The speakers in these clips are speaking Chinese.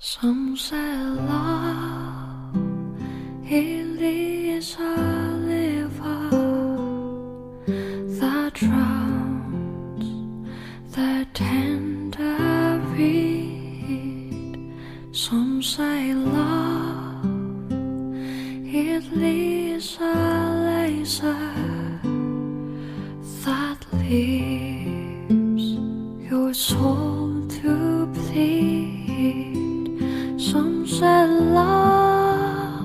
Some say love it is a river that drowns the tender reed. Some say love it is a laser that leaves your soul to bleed. Some say love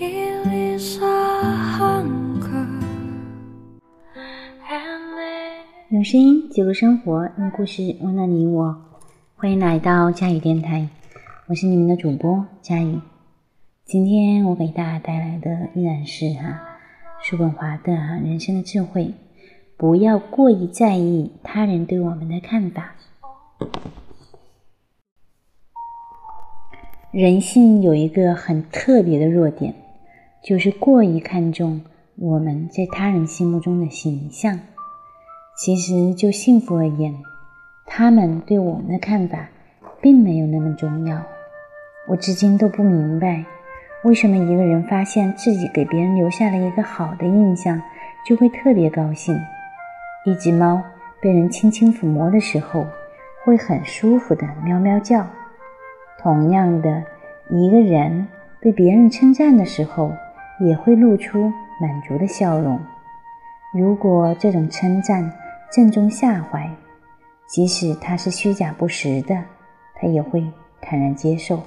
it is a hunger. 用声音记录生活，用故事温暖你我。欢迎来到佳宇电台，我是你们的主播佳宇。今天我给大家带来的依然是哈叔本华的哈人生的智慧，不要过于在意他人对我们的看法。人性有一个很特别的弱点，就是过于看重我们在他人心目中的形象。其实就幸福而言，他们对我们的看法并没有那么重要。我至今都不明白，为什么一个人发现自己给别人留下了一个好的印象，就会特别高兴。一只猫被人轻轻抚摸的时候，会很舒服的喵喵叫。同样的，一个人被别人称赞的时候，也会露出满足的笑容。如果这种称赞正中下怀，即使他是虚假不实的，他也会坦然接受。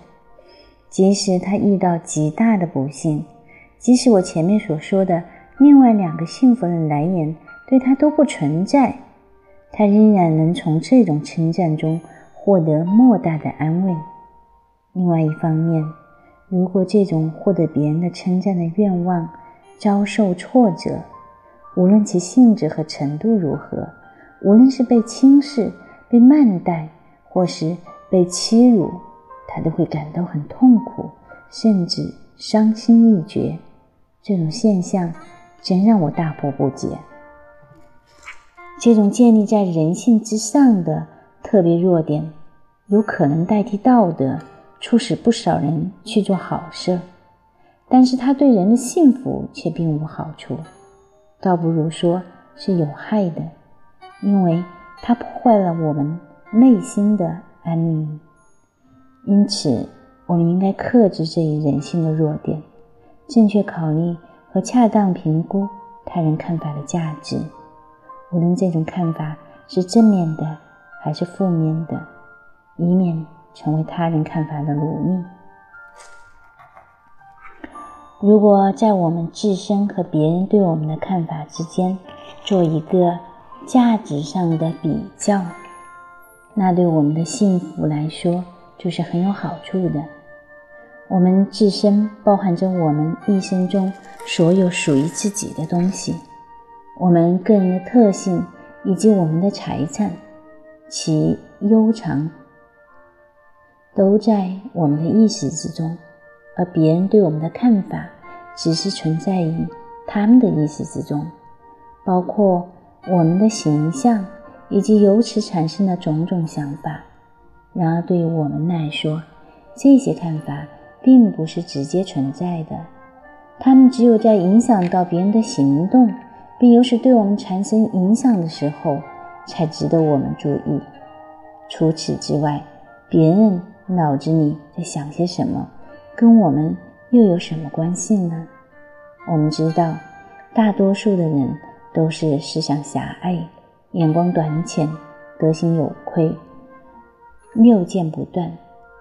即使他遇到极大的不幸，即使我前面所说的另外两个幸福的来源对他都不存在，他仍然能从这种称赞中获得莫大的安慰。另外一方面，如果这种获得别人的称赞的愿望遭受挫折，无论其性质和程度如何，无论是被轻视、被慢待，或是被欺辱，他都会感到很痛苦，甚至伤心欲绝。这种现象真让我大惑不解。这种建立在人性之上的特别弱点，有可能代替道德。促使不少人去做好事，但是他对人的幸福却并无好处，倒不如说是有害的，因为它破坏了我们内心的安宁。因此，我们应该克制这一人性的弱点，正确考虑和恰当评估他人看法的价值，无论这种看法是正面的还是负面的，以免。成为他人看法的奴隶。如果在我们自身和别人对我们的看法之间做一个价值上的比较，那对我们的幸福来说就是很有好处的。我们自身包含着我们一生中所有属于自己的东西，我们个人的特性以及我们的财产，其悠长。都在我们的意识之中，而别人对我们的看法只是存在于他们的意识之中，包括我们的形象以及由此产生的种种想法。然而，对于我们来说，这些看法并不是直接存在的，他们只有在影响到别人的行动，并由此对我们产生影响的时候，才值得我们注意。除此之外，别人。脑子里在想些什么，跟我们又有什么关系呢？我们知道，大多数的人都是思想狭隘、眼光短浅、德行有亏、谬见不断，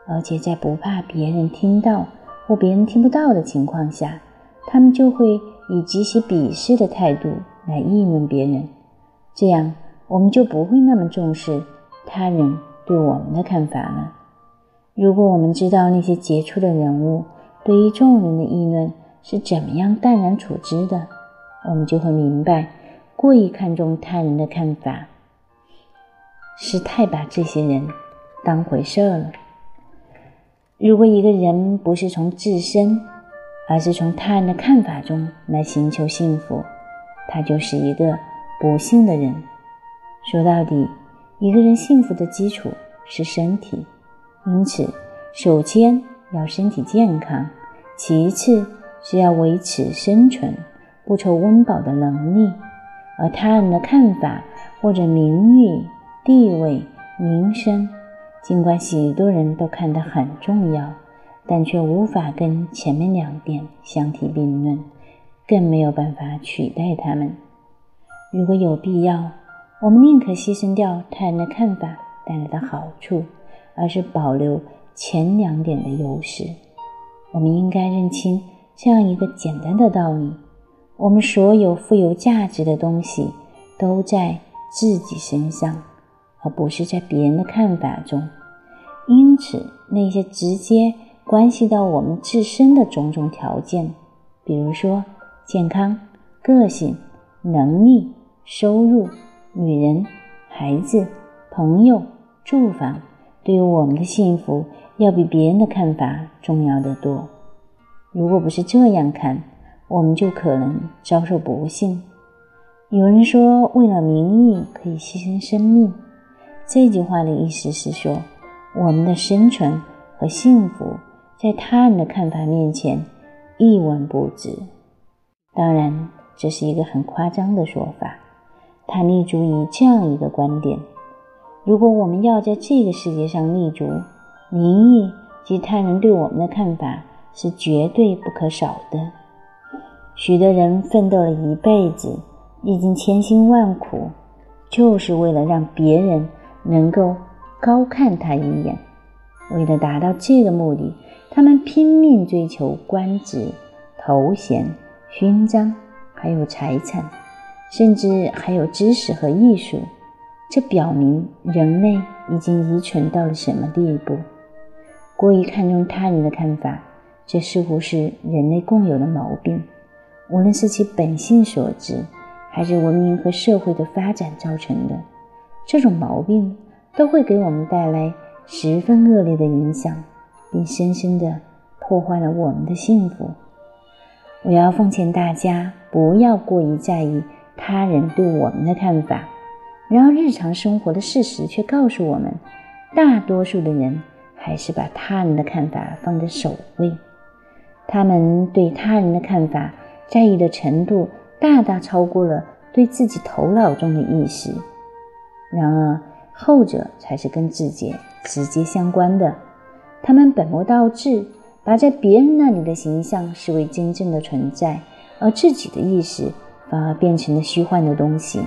而且在不怕别人听到或别人听不到的情况下，他们就会以极其鄙视的态度来议论别人。这样，我们就不会那么重视他人对我们的看法了。如果我们知道那些杰出的人物对于众人的议论是怎么样淡然处之的，我们就会明白，过于看重他人的看法，是太把这些人当回事儿了。如果一个人不是从自身，而是从他人的看法中来寻求幸福，他就是一个不幸的人。说到底，一个人幸福的基础是身体。因此，首先要身体健康，其次是要维持生存、不愁温饱的能力。而他人的看法或者名誉、地位、名声，尽管许多人都看得很重要，但却无法跟前面两点相提并论，更没有办法取代他们。如果有必要，我们宁可牺牲掉他人的看法带来的好处，而是保留前两点的优势。我们应该认清这样一个简单的道理。我们所有富有价值的东西，都在自己身上，而不是在别人的看法中。因此，那些直接关系到我们自身的种种条件，比如说健康、个性、能力、收入、女人、孩子、朋友、住房，对于我们的幸福，要比别人的看法重要的多。如果不是这样看，我们就可能遭受不幸。有人说，为了名义可以牺牲生命。这句话的意思是说，我们的生存和幸福在他人的看法面前一文不值。当然，这是一个很夸张的说法。他立足于这样一个观点：如果我们要在这个世界上立足，名义及他人对我们的看法是绝对不可少的。许多人奋斗了一辈子，历经千辛万苦，就是为了让别人能够高看他一眼。为了达到这个目的，他们拼命追求官职、头衔、勋章，还有财产，甚至还有知识和艺术。这表明人类已经愚蠢到了什么地步？过于看重他人的看法，这似乎是人类共有的毛病。无论是其本性所致，还是文明和社会的发展造成的，这种毛病都会给我们带来十分恶劣的影响，并深深地破坏了我们的幸福。我要奉劝大家，不要过于在意他人对我们的看法。然而，日常生活的事实却告诉我们，大多数的人还是把他人的看法放在首位，他们对他人的看法。在意的程度大大超过了对自己头脑中的意识，然而后者才是跟自己直接相关的。他们本末倒置，把在别人那里的形象视为真正的存在，而自己的意识反而变成了虚幻的东西。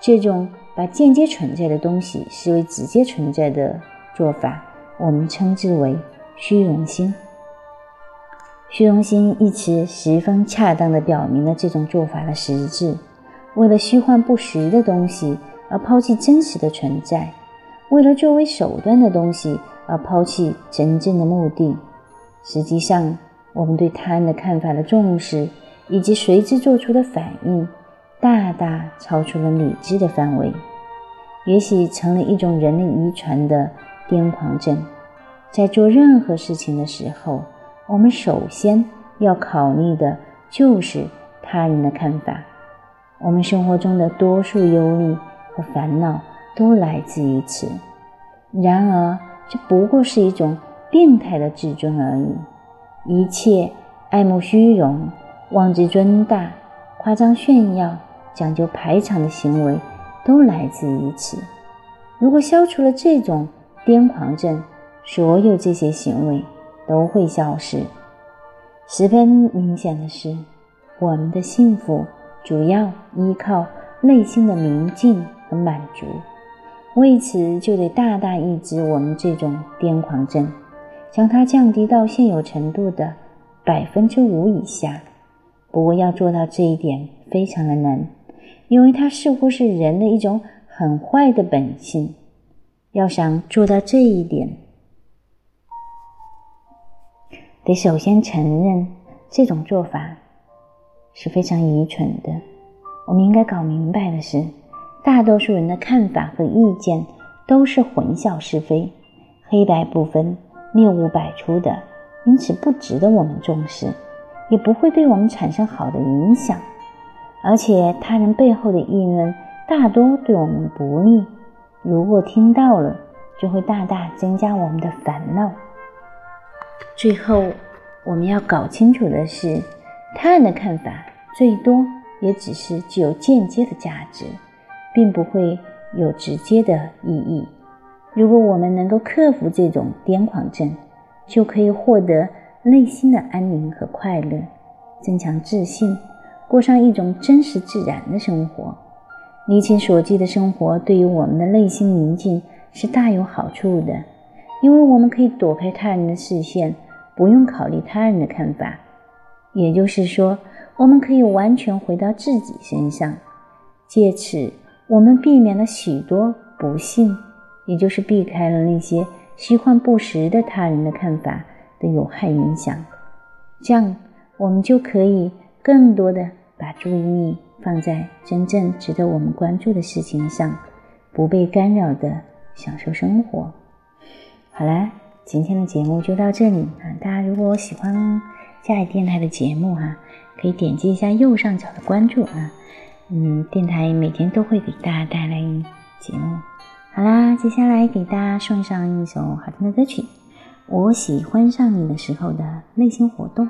这种把间接存在的东西视为直接存在的做法，我们称之为虚荣心。虚荣心一词十分恰当地表明了这种做法的实质：为了虚幻不实的东西而抛弃真实的存在，为了作为手段的东西而抛弃真正的目的。实际上，我们对他人的看法的重视以及随之做出的反应，大大超出了理智的范围，也许成了一种人类遗传的癫狂症。在做任何事情的时候，我们首先要考虑的就是他人的看法。我们生活中的多数忧虑和烦恼都来自于此。然而，这不过是一种病态的自尊而已。一切爱慕虚荣、妄自尊大、夸张炫耀、讲究排场的行为，都来自于此。如果消除了这种癫狂症，所有这些行为。都会消失。十分明显的是，我们的幸福主要依靠内心的宁静和满足。为此，就得大大抑制我们这种癫狂症，将它降低到现有程度的百分之五以下。不过，要做到这一点非常的难，因为它似乎是人的一种很坏的本性。要想做到这一点，得首先承认这种做法是非常愚蠢的。我们应该搞明白的是，大多数人的看法和意见都是混淆是非、黑白不分、谬误百出的，因此不值得我们重视，也不会对我们产生好的影响。而且，他人背后的议论大多对我们不利，如果听到了，就会大大增加我们的烦恼。最后，我们要搞清楚的是，他人的看法最多也只是具有间接的价值，并不会有直接的意义。如果我们能够克服这种癫狂症，就可以获得内心的安宁和快乐，增强自信，过上一种真实自然的生活。离情所寄的生活对于我们的内心宁静是大有好处的，因为我们可以躲开他人的视线。不用考虑他人的看法，也就是说，我们可以完全回到自己身上，借此我们避免了许多不幸，也就是避开了那些虚幻不实的他人的看法的有害影响。这样，我们就可以更多的把注意力放在真正值得我们关注的事情上，不被干扰的享受生活。好了。今天的节目就到这里啊！大家如果喜欢嘉里电台的节目哈，可以点击一下右上角的关注啊。嗯，电台每天都会给大家带来节目。好啦，接下来给大家送上一首好听的歌曲，《我喜欢上你的时候的内心活动》。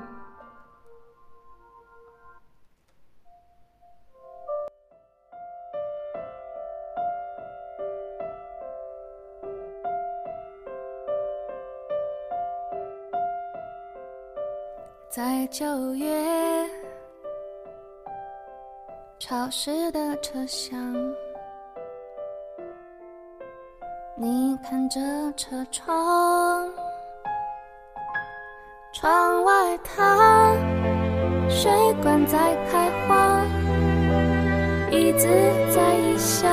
在九月潮湿的车厢，你看着车窗，窗外它水管在开花，椅子在异乡，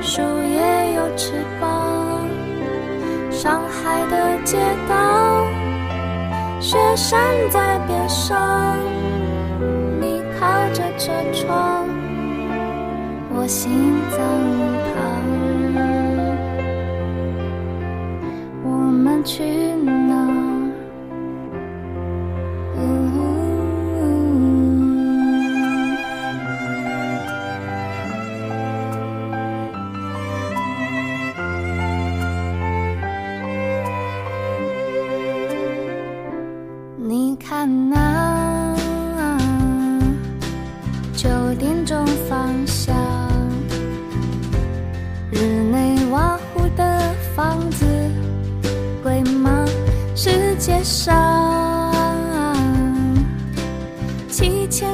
树叶有翅膀，上海的街道。雪山在边上，你靠着车窗，我心脏旁，我们去哪。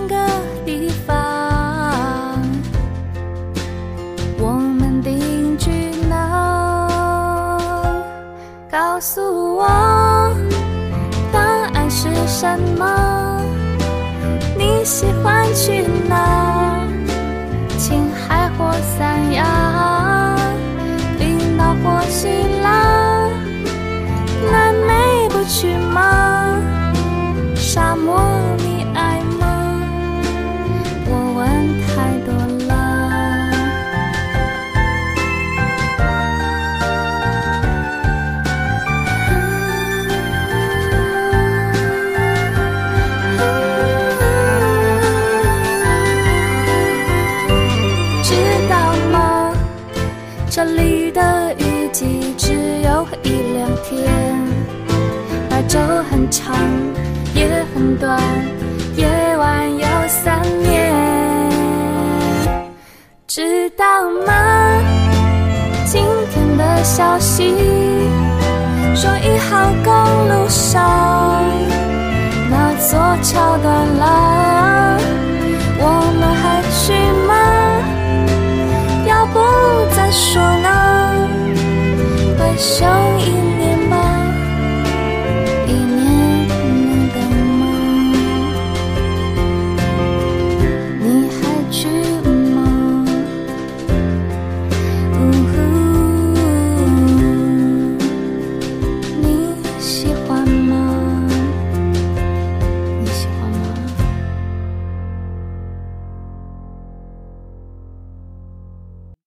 个地方我们定居哪告诉我，答案是什么？你喜欢去哪？青海或三亚，冰岛或希腊，南美不去吗？长也很短，夜晚有三年，知道吗？今天的消息说一号公路上那座桥断了，我们还去吗？要不再说呢？挥手。